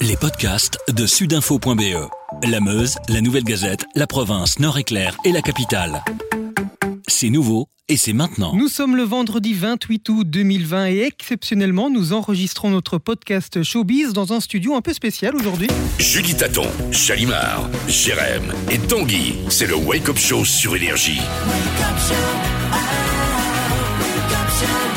Les podcasts de sudinfo.be. La Meuse, la Nouvelle Gazette, la province, Nord-Éclair et la capitale. C'est nouveau et c'est maintenant. Nous sommes le vendredi 28 août 2020 et exceptionnellement, nous enregistrons notre podcast Showbiz dans un studio un peu spécial aujourd'hui. Julie Taton, Chalimard, Jérém et Tanguy, c'est le Wake Up Show sur Énergie. Nous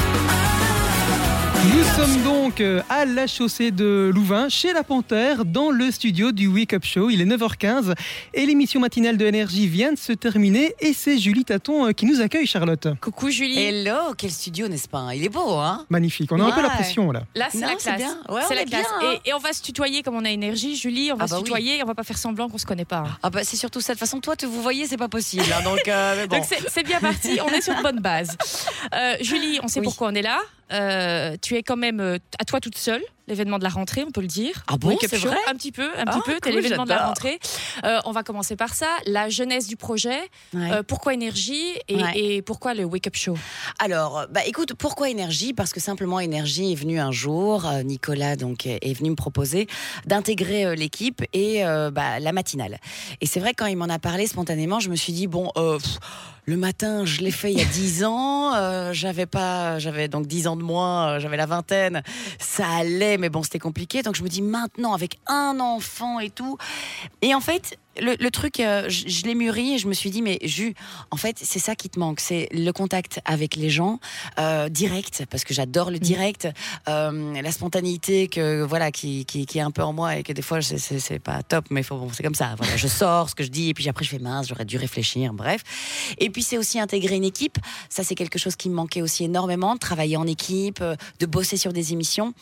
sommes donc euh, à la chaussée de Louvain, chez La Panthère, dans le studio du Wake Up Show. Il est 9h15 et l'émission matinale de Énergie vient de se terminer et c'est Julie Taton euh, qui nous accueille, Charlotte. Coucou Julie. Hello, quel studio, n'est-ce pas Il est beau, hein? Magnifique, on a un peu la Ouais. pression là. Là, c'est la classe. Ouais, c'est on la classe. bien, hein. et, et on va se tutoyer comme on a énergie, Julie. On va Ah se bah oui. tutoyer. et On va pas faire semblant qu'on se connaît pas. Ah bah c'est surtout ça. De toute façon, toi, te vous voyez, c'est pas possible. hein, donc, euh, bon. C'est c'est bien parti. On est sur de bonnes bases. Euh, Julie, on sait Oui. pourquoi on est là. Euh, tu es quand même euh, à toi toute seule. L'événement de la rentrée, on peut le dire. Ah bon, c'est vrai Un petit peu, un Ah, petit peu. T'es cool, l'événement de la rentrée. Euh, on va commencer par ça. La jeunesse du projet. Ouais. Euh, pourquoi énergie et, Ouais. et pourquoi le Wake Up Show? Alors, bah écoute, pourquoi énergie? Parce que simplement énergie est venu un jour. euh, Nicolas donc est venu me proposer d'intégrer l'équipe et bah, la matinale. Et c'est vrai quand il m'en a parlé spontanément, je me suis dit bon. pff, le matin, je l'ai fait il y a 10 ans. j'avais pas, j'avais donc 10 ans de moins, j'avais la vingtaine. Ça allait, mais bon, c'était compliqué. Donc je me dis maintenant, avec un enfant et tout. Et en fait, le, le truc, euh, je, je l'ai mûri et je me suis dit, mais Jus, en fait, c'est ça qui te manque, c'est le contact avec les gens, euh, direct, parce que j'adore le direct, euh, la spontanéité que voilà, qui, qui, qui est un peu en moi et que des fois c'est- pas top, mais faut, bon, c'est comme ça. Voilà, je sors ce que je dis et puis après je fais mince, j'aurais dû réfléchir, bref. Et puis c'est aussi intégrer une équipe. Ça c'est quelque chose qui me manquait aussi énormément, de travailler en équipe, de bosser sur des émissions.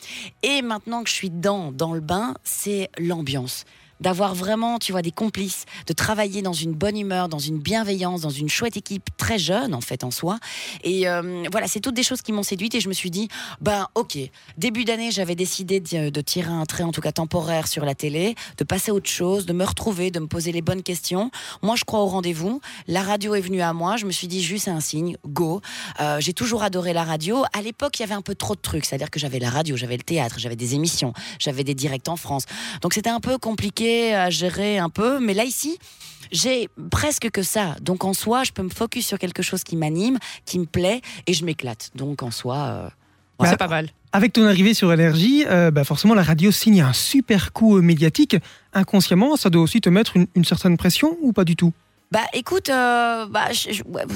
Et maintenant que je suis dedans, dans le bain, c'est l'ambiance d'avoir vraiment, tu vois, des complices, de travailler dans une bonne humeur, dans une bienveillance, dans une chouette équipe très jeune en fait en soi. Et euh, voilà, c'est toutes des choses qui m'ont séduite et je me suis dit, ben ok, début d'année j'avais décidé de, tirer un trait en tout cas temporaire sur la télé, de passer à autre chose, de me retrouver, de me poser les bonnes questions. Moi je crois au rendez-vous, la radio est venue à moi, je me suis dit juste un signe, go. Euh, J'ai toujours adoré la radio. À l'époque il y avait un peu trop de trucs, c'est-à-dire que j'avais la radio, j'avais le théâtre, j'avais des émissions, j'avais des directs en France. Donc c'était un peu compliqué à gérer un peu, mais là ici, j'ai presque que ça. Donc en soi, je peux me focus sur quelque chose qui m'anime, qui me plaît, et je m'éclate. Donc en soi, euh, Bah, C'est pas mal. Avec ton arrivée sur Énergie, euh, bah forcément la radio signe un super coup euh, médiatique. Inconsciemment, ça doit aussi te mettre une, une certaine pression ou pas du tout? Bah écoute, euh, bah,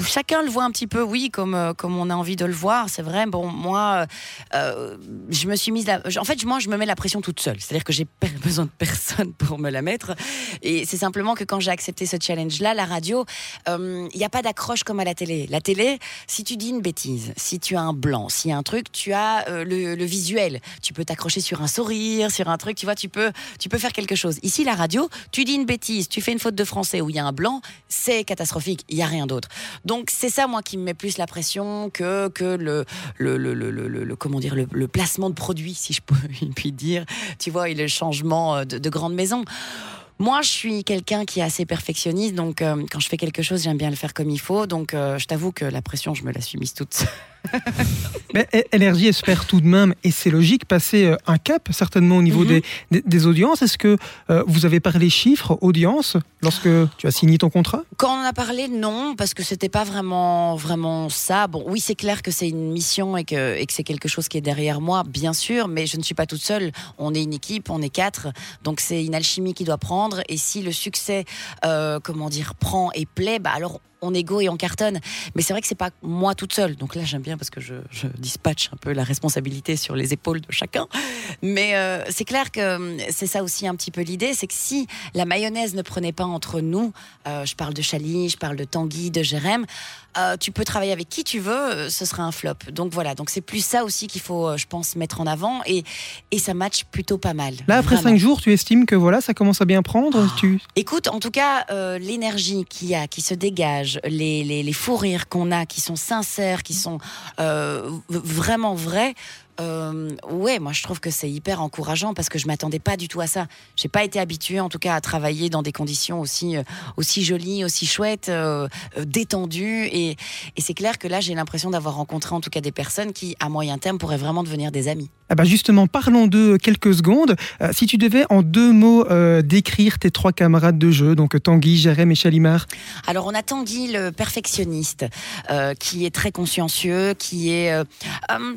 chacun le voit un petit peu, oui, comme, euh, comme on a envie de le voir, c'est vrai. Bon, moi, euh, je me suis mise la... En fait, moi, je me mets la pression toute seule. C'est-à-dire que j'ai besoin de personne pour me la mettre. Et c'est simplement que quand j'ai accepté ce challenge-là, la radio, il n'y a pas d'accroche comme à la télé. La télé, si tu dis une bêtise, si tu as un blanc, s'il y a un truc, tu as le, le visuel. Tu peux t'accrocher sur un sourire, sur un truc, tu vois, tu peux, tu peux faire quelque chose. Ici, la radio, tu dis une bêtise, tu fais une faute de français où il y a un blanc, c'est catastrophique, il n'y a rien d'autre. Donc c'est ça, moi, qui me met plus la pression que, que le, le, le, le, comment dire, le, placement de produits, si je puis dire, tu vois, et le changement euh, de, de grande maison. Moi, je suis quelqu'un qui est assez perfectionniste, donc euh, quand je fais quelque chose, j'aime bien le faire comme il faut. Donc, euh, je t'avoue que la pression, je me la suis mise toute. Mais Énergie espère tout de même, et c'est logique, passer euh, un cap certainement au niveau Mhm. des, des- des audiences. Est-ce que euh, vous avez parlé chiffres, audience, lorsque tu as signé ton contrat? Quand on en a parlé, non, parce que c'était pas vraiment, vraiment ça. Bon, oui, c'est clair que c'est une mission et que, et que c'est quelque chose qui est derrière moi, bien sûr, mais je ne suis pas toute seule. On est une équipe, on est quatre, donc c'est une alchimie qui doit prendre. Et si le succès, euh, comment dire, prend et plaît, bah alors on est go et on cartonne. Mais c'est vrai que c'est pas moi toute seule. Donc là, j'aime bien parce que je, je dispatche un peu la responsabilité sur les épaules de chacun. Mais euh, c'est clair que hum, c'est ça aussi un petit peu l'idée, c'est que si la mayonnaise ne prenait pas entre nous, euh, je parle de Chali, je parle de Tanguy, de Jérém, euh, tu peux travailler avec qui tu veux, ce sera un flop. Donc voilà, donc c'est plus ça aussi qu'il faut, je pense, mettre en avant et, et ça match plutôt pas mal. Là, après Vraiment. cinq jours, tu estimes que voilà, ça commence à bien prendre tu... Écoute, en tout cas, l'énergie qu'il y a, qui se dégage, les, les, fous rires qu'on a, qui sont sincères, qui sont euh, vraiment vrais. Euh, ouais, moi je trouve que c'est hyper encourageant parce que je m'attendais pas du tout à ça. J'ai pas été habituée, en tout cas, à travailler dans des conditions aussi euh, aussi jolies, aussi chouettes, euh, euh, détendues. Et, et c'est clair que là, j'ai l'impression d'avoir rencontré en tout cas des personnes qui, à moyen terme, pourraient vraiment devenir des amis. Ah bah justement, parlons de quelques secondes. Euh, si tu devais en deux mots décrire tes trois camarades de jeu, donc Tanguy, Jérém et Chalimar. Alors on a Tanguy le perfectionniste, qui est très consciencieux, qui est,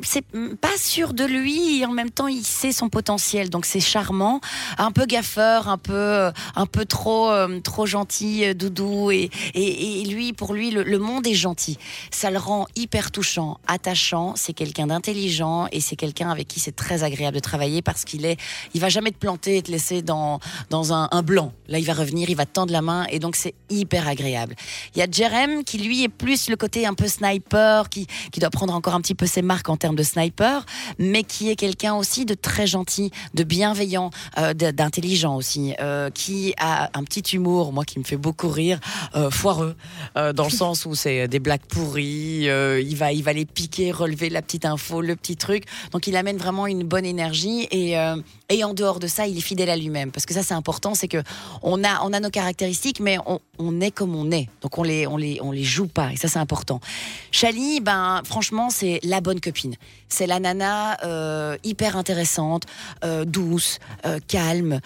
c'est pas sûr de lui et en même temps il sait son potentiel, donc c'est charmant, un peu gaffeur, un peu, un peu trop, euh, trop gentil, euh, doudou et, et, lui pour lui le, monde est gentil. Ça le rend hyper touchant, attachant. C'est quelqu'un d'intelligent et c'est quelqu'un avec qui c'est très agréable de travailler parce qu'il est, il va jamais te planter et te laisser dans dans un, blanc. Là, il va revenir, il va te tendre la main et donc c'est hyper agréable. Il y a Jerem qui lui est plus le côté un peu sniper, qui qui doit prendre encore un petit peu ses marques en termes de sniper, mais qui est quelqu'un aussi de très gentil, de bienveillant, euh, d'intelligent aussi, euh, qui a un petit humour, moi qui me fait beaucoup rire, euh, foireux, dans le sens où c'est des blagues pourries, il va il va les piquer, relever la petite info, le petit truc. Donc il amène vraiment une bonne énergie et et en dehors de ça, il est fidèle à lui-même parce que ça c'est important, c'est que on a on a nos caractéristiques, mais on, est comme on est, donc on les on les on les joue pas et ça c'est important. Chali, ben franchement c'est la bonne copine, c'est la nana euh, hyper intéressante, euh, douce, euh, calme,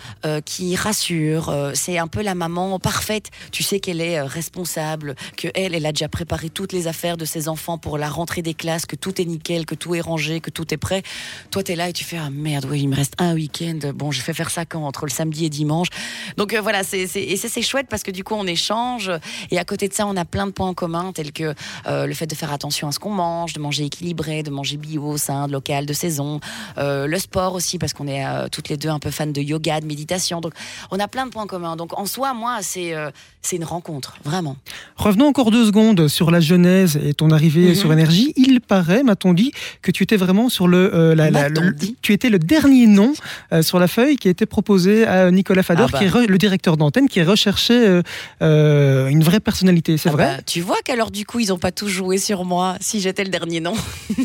qui rassure. c'est un peu la maman parfaite. Tu sais qu'elle est responsable, que elle, elle a déjà préparé toutes les affaires de ses enfants pour la rentrée des classes, que tout est nickel, que tout est rangé, que tout est prêt. Toi, t'es là et tu fais ah merde, oui, il me reste un week-end. Bon, je vais faire ça quand? Entre le samedi et dimanche. Donc euh, voilà, c'est c'est- et ça c'est chouette parce que du coup on échange et à côté de ça on a plein de points en commun tels que euh, le fait de faire attention à ce qu'on mange, de manger équilibré, de manger bio, sain, local, de saison, euh, le sport aussi parce qu'on est toutes les deux un peu fans de yoga, de méditation. Donc on a plein de points communs. Donc en soi, moi c'est c'est une rencontre vraiment. Revenons encore deux secondes sur la genèse et ton arrivée Mhm. sur Énergie. Il paraît, m'a-t-on dit, que tu étais vraiment sur le, la- le- tu étais le dernier nom sur la feuille qui a été proposé à Nicolas Fader, Ah bah. qui est re- le directeur d'antenne, qui recherchait euh, euh, une vraie personnalité. C'est Ah vrai bah, Tu vois qu'alors du coup ils ont pas tous joué sur moi si j'étais le dernier nom.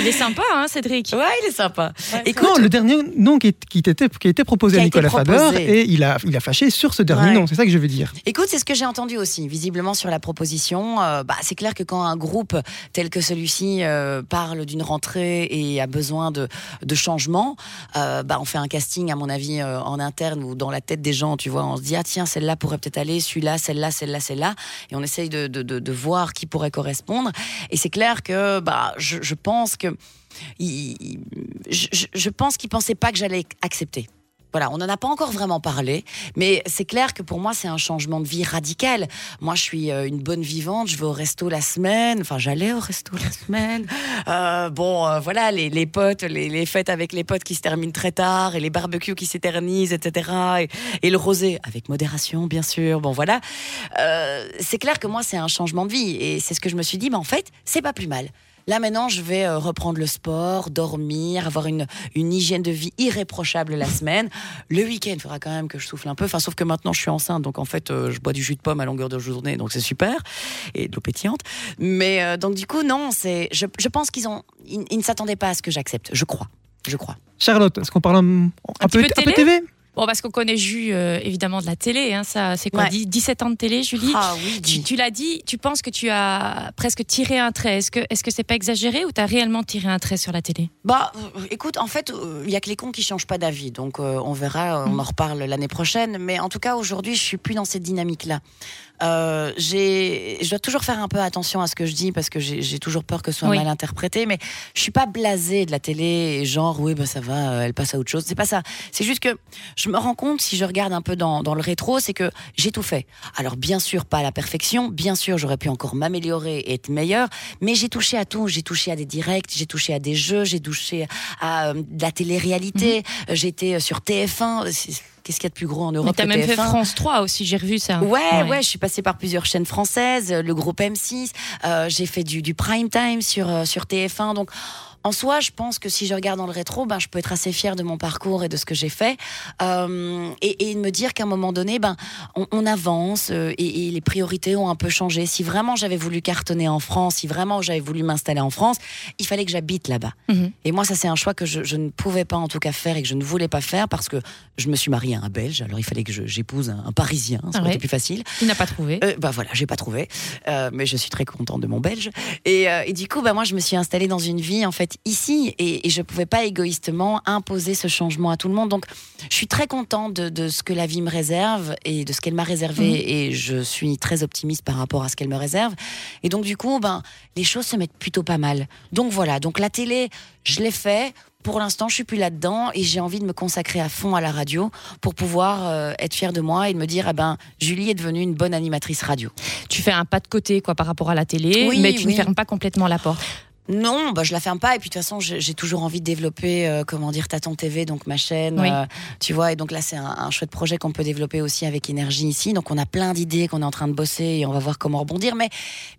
Il est sympa, hein, Cédric Ouais, il est sympa. Écoute, Non, le dernier nom qui, est- qui était, qui a été proposé Qui à Nicolas Fader proposé. et il a, il a fâché sur ce dernier Ouais. nom. C'est ça que je veux dire. Écoute, c'est ce que j'ai entendu aussi, visiblement sur la proposition. Euh, bah, c'est clair que quand un groupe tel que celui-ci euh, parle d'une rentrée et a besoin de, de changement, euh, bah, on un casting, à mon avis, euh, en interne ou dans la tête des gens, tu vois. On se dit, ah tiens, celle-là pourrait peut-être aller, celui-là, celle-là, celle-là, celle-là. Et on essaye de, de, de, voir qui pourrait correspondre. Et c'est clair que bah, je, pense que. il- je pense qu'il pensait pas que j'allais accepter. Voilà, on n'en a pas encore vraiment parlé, mais c'est clair que pour moi, c'est un changement de vie radical. Moi, je suis euh, une bonne vivante, je vais au resto la semaine, enfin, j'allais au resto la semaine. Euh, bon, euh, voilà, les, les potes, les, les fêtes avec les potes qui se terminent très tard, et les barbecues qui s'éternisent, etc. Et, et le rosé, avec modération, bien sûr. Bon, voilà. Euh, c'est clair que moi, c'est un changement de vie, et c'est ce que je me suis dit, mais en fait, c'est pas plus mal. Là maintenant, je vais euh, reprendre le sport, dormir, avoir une, une hygiène de vie irréprochable la semaine. Le week-end, il faudra quand même que je souffle un peu. Enfin, sauf que maintenant, je suis enceinte, donc en fait, euh, je bois du jus de pomme à longueur de journée, donc c'est super, et de l'eau pétillante. Mais euh, donc du coup, non, c'est. Je, je pense qu'ils ont, ils, ils ne s'attendaient pas à ce que j'accepte. Je crois, je crois. Charlotte, est-ce qu'on parle un, un petit peu de un peu télé TV Bon, parce qu'on connaît Jus, euh, évidemment, de la télé. Hein, ça, c'est quoi Ouais. 10 17 ans de télé, Julie? Ah oui, Tu, tu l'as dit, tu penses que tu as presque tiré un trait. Est-ce que est-ce que c'est pas exagéré ou tu as réellement tiré un trait sur la télé? Bah, euh, écoute, en fait, il y a que les cons qui changent pas d'avis, donc euh, on verra, euh, on en reparle l'année prochaine. Mais en tout cas, aujourd'hui, je suis plus dans cette dynamique-là. Euh, j'ai, je dois toujours faire un peu attention à ce que je dis parce que j'ai toujours peur que ce soit Oui. mal interprété. Mais je suis pas blasée de la télé genre oui, bah ça va, euh, elle passe à autre chose. C'est pas ça. C'est juste que je me rends compte si je regarde un peu dans, dans le rétro, c'est que j'ai tout fait. Alors bien sûr pas à la perfection, bien sûr j'aurais pu encore m'améliorer et être meilleure, mais j'ai touché à tout. J'ai touché à des directs, j'ai touché à des jeux, j'ai touché à euh, de la télé-réalité. J'ai été sur TF1. Qu'est-ce qu'il y a de plus gros en Mais Europe t'as que même fait TF1? France 3 aussi, j'ai revu ça. Ouais, ouais, je suis passée par plusieurs chaînes françaises, euh, le groupe M6, euh, j'ai fait du, du prime time sur, euh, sur TF1. Donc, en soi, je pense que si je regarde dans le rétro, ben, je peux être assez fière de mon parcours et de ce que j'ai fait. Euh, et, et de me dire qu'à un moment donné, ben, on, on avance euh, et, et les priorités ont un peu changé. Si vraiment j'avais voulu cartonner en France, si vraiment j'avais voulu m'installer en France, il fallait que j'habite là-bas. Mhm. Et moi, ça, c'est un choix que je, je ne pouvais pas en tout cas faire et que je ne voulais pas faire parce que je me suis mariée à un Belge. Alors, il fallait que j'épouse un, un Parisien. Ça Ah aurait ouais. été plus facile. Tu n'as pas trouvé. Euh, bah voilà, j'ai pas trouvé, Euh, mais je suis très contente de mon belge. Et, et du coup, bah moi, je me suis installée dans une vie en fait fait ici et, et je pouvais pas égoïstement imposer ce changement à tout le monde. Donc, je suis très contente de, de ce que la vie me réserve et de ce qu'elle m'a réservé Mhm. et je suis très optimiste par rapport à ce qu'elle me réserve. Et donc, du coup, ben, les choses se mettent plutôt pas mal. Donc voilà. Donc la télé, je l'ai fait. Pour l'instant, je suis plus là-dedans et j'ai envie de me consacrer à fond à la radio pour pouvoir euh, être fière de moi et de me dire, ah ben, Julie est devenue une bonne animatrice radio. Tu fais un pas de côté quoi par rapport à la télé, Oui, mais tu oui. ne fermes pas complètement la porte. Non, bah, je la ferme pas. Et puis de toute façon, j'ai toujours envie de développer, euh, comment dire, Taton TV, donc ma chaîne. Oui. euh, tu vois, et donc là, c'est un, un chouette projet qu'on peut développer aussi avec énergie ici. Donc on a plein d'idées qu'on est en train de bosser et on va voir comment rebondir. Mais,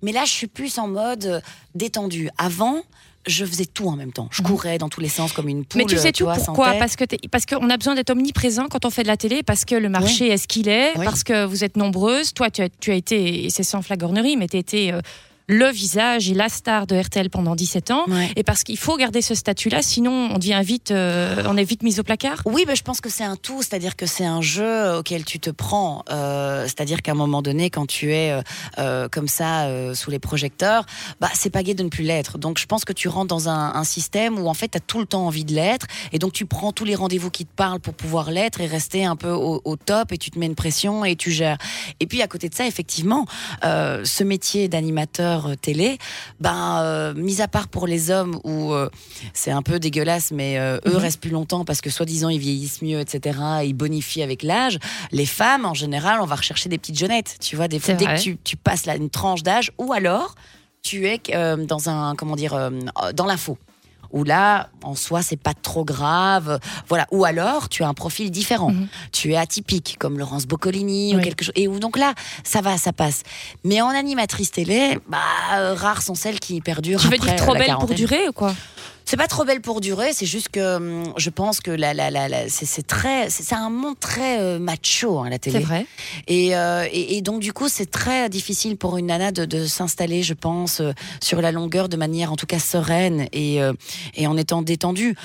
mais là, je suis plus en mode euh, détendu. Avant, je faisais tout en même temps. Je courais dans tous les sens comme une poule. Mais tu sais tout pourquoi? Parce que parce qu'on a besoin d'être omniprésent quand on fait de la télé, parce que le marché est ce qu'il est, parce que vous êtes nombreuses. Toi, tu as, tu as été, et c'est sans flagornerie, mais tu as été euh, le visage et la star de RTL pendant 17 ans. Ouais. Et parce qu'il faut garder ce statut-là, sinon on devient vite, euh, on est vite mis au placard. Oui, mais je pense que c'est un tout, c'est-à-dire que c'est un jeu auquel tu te prends. Euh, c'est-à-dire qu'à un moment donné, quand tu es euh, comme ça sous les projecteurs, bah c'est pas gai de ne plus l'être. Donc je pense que tu rentres dans un, un système où en fait tu as tout le temps envie de l'être, et donc tu prends tous les rendez-vous qui te parlent pour pouvoir l'être et rester un peu au, au top, et tu te mets une pression et tu gères. Et puis à côté de ça, effectivement, ce métier d'animateur euh, télé, ben euh, mis à part pour les hommes où euh, c'est un peu dégueulasse, mais euh, eux Mhm. restent plus longtemps parce que soi-disant ils vieillissent mieux, etc. et ils bonifient avec l'âge. Les femmes, en général, on va rechercher des petites jeunettes. Tu vois, des C'est dès que tu, tu passes là une tranche d'âge, ou alors tu es dans un comment dire dans l'info. Où là, en soi, c'est pas trop grave. Voilà. Ou alors, tu as un profil différent. Mhm. Tu es atypique, comme Laurence Boccolini ou quelque chose. Et où donc là, ça va, ça passe. Mais en animatrice télé, bah, euh, rares sont celles qui perdurent. Tu veux dire trop la belle pour durer ou quoi? C'est pas trop belle pour durer, c'est juste que hum, je pense que la, la, la, la- c'est très, c'est un monde très euh, macho hein, la télé. C'est vrai. Et, euh, et, et donc du coup, c'est très difficile pour une nana de, de s'installer, je pense, euh, sur la longueur de manière en tout cas sereine et, euh, et en étant détendue.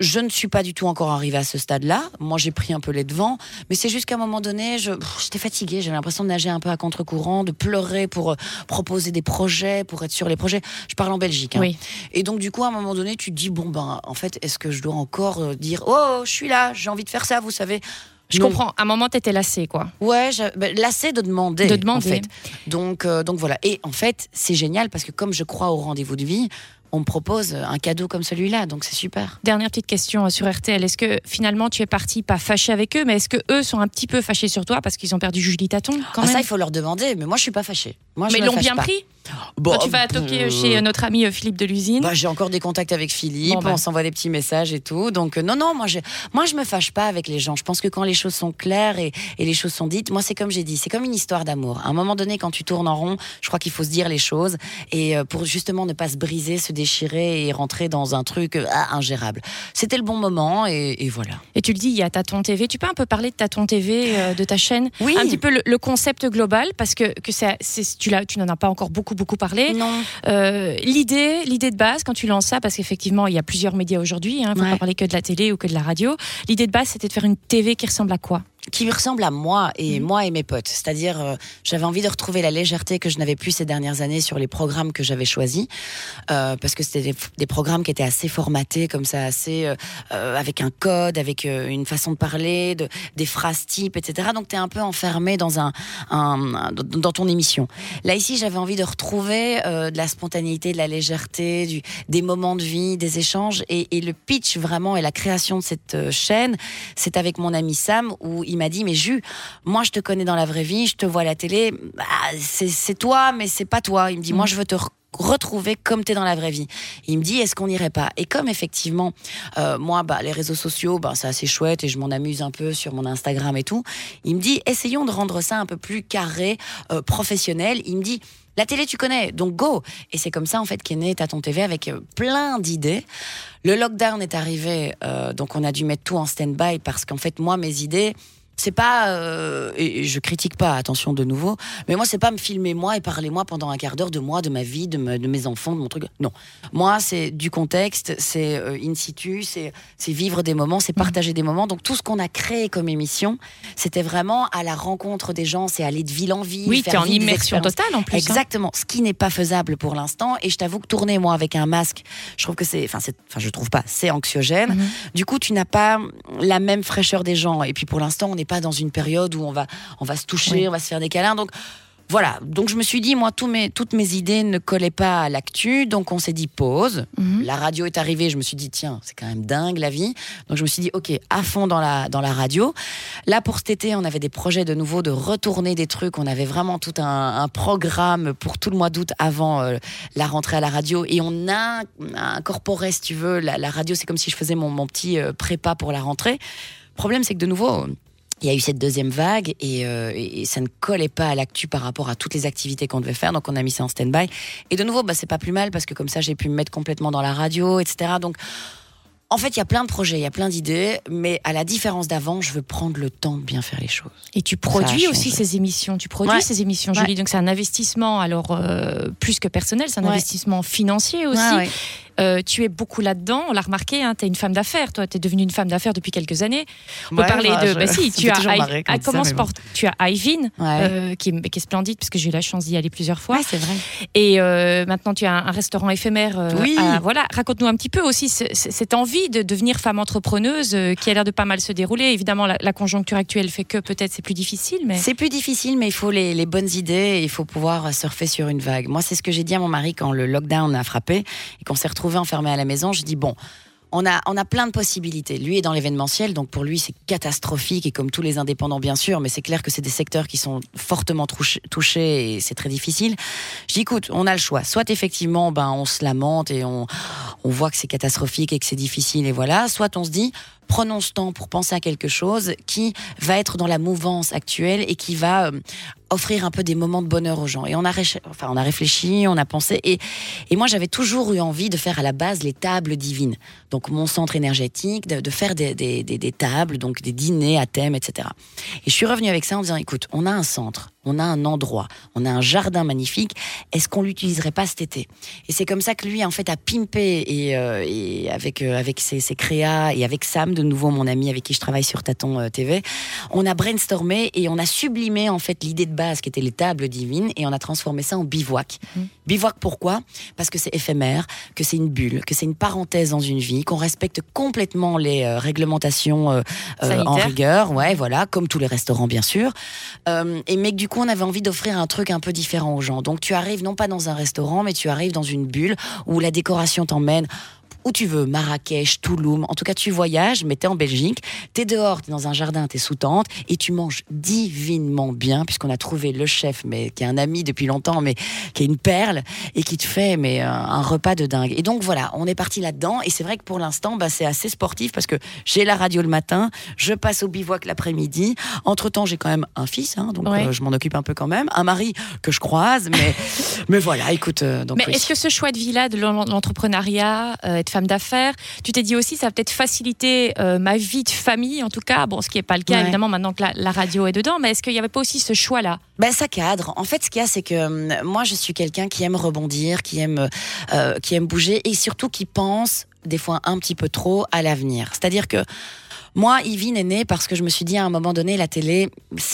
Je ne suis pas du tout encore arrivée à ce stade-là. Moi, j'ai pris un peu les devants, mais c'est juste qu'à un moment donné, j'étais fatiguée. J'avais l'impression de nager un peu à contre-courant, de pleurer pour euh, proposer des projets, pour être sur les projets. Je parle en Belgique. hein. Oui. Et donc, du coup, à un moment donné, tu te dis, bon, ben, en fait, est-ce que je dois encore euh, dire, oh, je suis là, j'ai envie de faire ça, vous savez Je Non. comprends. À un moment, t'étais lassée, quoi. Ouais, je, ben, lassé de demander. De demander. En fait. Donc, euh, donc voilà. Et en fait, c'est génial parce que comme je crois au rendez-vous de vie, on me propose un cadeau comme celui-là. Donc, c'est super. Dernière petite question euh, sur RTL. Est-ce que finalement tu es parti pas fâché avec eux, mais est-ce que eux sont un petit peu fâchés sur toi parce qu'ils ont perdu Julie Taton quand Ah, même? ça, il faut leur demander. Mais moi, je suis pas fâchée. Moi, Mais ils l'ont bien pas. pris? Bon, Quand tu vas toquer euh, chez euh, notre ami euh, Philippe de l'usine. Bah, j'ai encore des contacts avec Philippe, Bon, bah. on s'envoie des petits messages et tout. Donc euh, non, non, moi je, moi je me fâche pas avec les gens. Je pense que quand les choses sont claires et, et les choses sont dites, moi c'est comme j'ai dit, c'est comme une histoire d'amour. À un moment donné, quand tu tournes en rond, je crois qu'il faut se dire les choses et euh, pour justement ne pas se briser, se déchirer et rentrer dans un truc ah, ingérable. C'était le bon moment et, et voilà. Et tu le dis, il y a Taton TV. Tu peux un peu parler de Taton TV, de ta chaîne? Oui. Un petit peu le, le concept global, parce que, que c'est, c'est- tu, tu n'en as pas encore beaucoup, beaucoup parlé. Non. Euh, l'idée, l'idée de base, quand tu lances ça, parce qu'effectivement, il y a plusieurs médias aujourd'hui, il ne faut Ouais. pas parler que de la télé ou que de la radio. L'idée de base, c'était de faire une TV qui ressemble à quoi? Qui me ressemble à moi et Mhm. moi et mes potes. C'est-à-dire, euh, j'avais envie de retrouver la légèreté que je n'avais plus ces dernières années sur les programmes que j'avais choisis, euh, parce que c'était des, des programmes qui étaient assez formatés, comme ça, assez euh, avec un code, avec une façon de parler, de, des phrases types, etc. Donc, tu es un peu enfermé dans un, un- un- dans ton émission. Là ici, j'avais envie de retrouver de la spontanéité, de la légèreté, du, des moments de vie, des échanges, et, et le pitch vraiment et la création de cette chaîne, c'est avec mon ami Sam où il m'a dit mais Jus, moi je te connais dans la vraie vie, je te vois à la télé, bah, c'est toi mais c'est pas toi. Il me dit moi je veux te re- retrouver comme tu es dans la vraie vie. Il me dit est-ce qu'on n'irait pas? Et comme effectivement euh, moi bah les réseaux sociaux bah c'est assez chouette et je m'en amuse un peu sur mon Instagram et tout. Il me dit essayons de rendre ça un peu plus carré, euh, professionnel. Il me dit la télé, tu connais, donc go. Et c'est comme ça, en fait, qu'est né Taton TV avec euh, plein d'idées. Le lockdown est arrivé, euh, donc on a dû mettre tout en stand-by parce qu'en fait, moi, mes idées, c'est pas euh, et je critique pas attention de nouveau mais moi c'est pas me filmer moi et parler moi pendant un quart d'heure de moi de ma vie de, me- de mes enfants de mon truc non moi c'est du contexte c'est euh, in situ c'est c'est vivre des moments c'est partager des moments donc tout ce qu'on a créé comme émission c'était vraiment à la rencontre des gens c'est aller de ville en ville Oui, t'es en immersion totale en plus. hein. Exactement, ce qui n'est pas faisable pour l'instant. Et je t'avoue que tourner moi avec un masque, je trouve que c'est, enfin, c'est, enfin, je trouve pas, c'est anxiogène. Mhm. Du coup, tu n'as pas la même fraîcheur des gens. Et puis pour l'instant, on n'est pas dans une période où on va, on va se toucher, Oui. on va se faire des câlins. Donc voilà. Donc je me suis dit, moi, tous mes, toutes mes idées ne collaient pas à l'actu. Donc on s'est dit pause. Mhm. La radio est arrivée. Je me suis dit, tiens, c'est quand même dingue la vie. Donc je me suis dit, ok, à fond dans la, dans la radio. Là, pour cet été, on avait des projets de nouveau de retourner des trucs. On avait vraiment tout un, un programme pour tout le mois d'août avant euh, la rentrée à la radio. Et on a incorporé, si tu veux, la, la radio. C'est comme si je faisais mon, mon petit euh, prépa pour la rentrée. Le problème, c'est que de nouveau, il y a eu cette deuxième vague et, euh, et ça ne collait pas à l'actu par rapport à toutes les activités qu'on devait faire. Donc on a mis ça en stand-by. Et de nouveau, bah, c'est pas plus mal parce que comme ça, j'ai pu me mettre complètement dans la radio, etc. Donc en fait, il y a plein de projets, il y a plein d'idées, mais à la différence d'avant, je veux prendre le temps de bien faire les choses. Et tu produis aussi ces émissions. Tu produis Ouais. ces émissions, Ouais. Julie. Donc c'est un investissement, alors euh, plus que personnel, c'est un Ouais. investissement financier aussi. Euh, tu es beaucoup là-dedans. On l'a remarqué. Hein, tu es une femme d'affaires. Toi, tu es devenue une femme d'affaires depuis quelques années. On peut Ouais, parler bah, de. je- bah, si, ça tu as. I- ah, ça, comment se bon. Tu as Ivin, Ouais. euh, qui, est, qui est splendide parce que j'ai eu la chance d'y aller plusieurs fois. Ouais, c'est vrai. Et euh, maintenant, tu as un, un restaurant éphémère. Oui. à- voilà, raconte-nous un petit peu aussi ce- ce- cette envie de devenir femme entrepreneuse qui a l'air de pas mal se dérouler. Évidemment, la, la conjoncture actuelle fait que peut-être c'est plus difficile, mais C'est plus difficile, mais il faut les, les bonnes idées il faut pouvoir surfer sur une vague. Moi, c'est ce que j'ai dit à mon mari quand le lockdown a frappé et qu'on s'est retrouvés enfermés à la maison. Je dis bon. On a, on a plein de possibilités. Lui est dans l'événementiel, donc pour lui c'est catastrophique et comme tous les indépendants bien sûr, mais c'est clair que c'est des secteurs qui sont fortement touchés, touchés et c'est très difficile. Je dis écoute, on a le choix. Soit effectivement, ben on se lamente et on, on voit que c'est catastrophique et que c'est difficile et voilà. Soit on se dit prenons ce temps pour penser à quelque chose qui va être dans la mouvance actuelle et qui va euh, offrir un peu des moments de bonheur aux gens. Et on a, enfin, on a réfléchi, on a pensé. Et, et moi, j'avais toujours eu envie de faire à la base les tables divines. Donc, mon centre énergétique, de, de faire des, des, des, des tables, donc des dîners à thème, etc. Et je suis revenue avec ça en disant, écoute, on a un centre, on a un endroit, on a un jardin magnifique. Est-ce qu'on l'utiliserait pas cet été? Et c'est comme ça que lui, en fait, a pimpé et, euh, et avec euh, avec ses, ses créas et avec Sam, de nouveau mon ami avec qui je travaille sur Taton euh, TV, on a brainstormé et on a sublimé en fait l'idée de base qui était les tables divines et on a transformé ça en bivouac. Bivouac pourquoi? Parce que c'est éphémère, que c'est une bulle, que c'est une parenthèse dans une vie, qu'on respecte complètement les euh, réglementations en rigueur, ouais, voilà, comme tous les restaurants bien sûr. Et mais que du on avait envie d'offrir un truc un peu différent aux gens. Donc tu arrives non pas dans un restaurant, mais tu arrives dans une bulle où la décoration t'emmène où tu veux, Marrakech, Touloum, en tout cas tu voyages, mais t'es en Belgique, t'es dehors, t'es dans un jardin, t'es sous tente, et tu manges divinement bien, puisqu'on a trouvé le chef, mais qui est un ami depuis longtemps, mais qui est une perle, et qui te fait mais un, un repas de dingue. Et donc voilà, on est parti là-dedans, et c'est vrai que pour l'instant, bah, c'est assez sportif, parce que j'ai la radio le matin, je passe au bivouac l'après-midi, entre-temps j'ai quand même un fils, hein, donc Ouais. euh, je m'en occupe un peu quand même, un mari que je croise, mais, mais voilà, écoute, euh, donc Mais oui. est-ce que ce choix de vie-là, de l'en- l'entrepreneuriat, euh, femme d'affaires, tu t'es dit aussi, ça va peut-être faciliter euh, ma vie de famille, en tout cas, bon, ce qui n'est pas le cas Ouais. évidemment maintenant que la, la radio est dedans, mais est-ce qu'il n'y avait pas aussi ce choix-là? Ben, ça cadre. En fait, ce qu'il y a, c'est que hum, moi, je suis quelqu'un qui aime rebondir, qui aime, euh, qui aime bouger et surtout qui pense des fois un petit peu trop à l'avenir. C'est-à-dire que moi, Yvine est née parce que je me suis dit à un moment donné, la télé,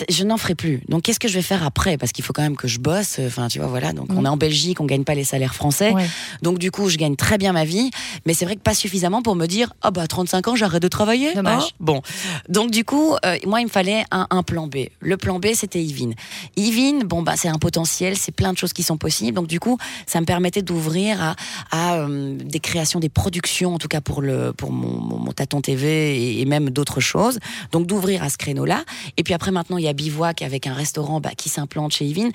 je n'en ferai plus. Donc, qu'est-ce que je vais faire après? Parce qu'il faut quand même que je bosse. Enfin, tu vois, voilà. Donc, Mhm. on est en Belgique, on gagne pas les salaires français. Ouais. Donc, du coup, je gagne très bien ma vie. Mais c'est vrai que pas suffisamment pour me dire, ah bah, à 35 ans, j'arrête de travailler. Dommage. Ah, bon. Donc, du coup, euh, moi, il me fallait un, un plan B. Le plan B, c'était Yvine. Yvine, bon, bah, c'est un potentiel, c'est plein de choses qui sont possibles. Donc, du coup, ça me permettait d'ouvrir à, à euh, des créations, des productions, en tout cas pour, le, pour mon, mon, mon tâton TV et, et même d'autres choses. Donc, d'ouvrir à ce créneau-là. Et puis après, maintenant, il y a Bivouac avec un restaurant bah, qui s'implante chez Yvine.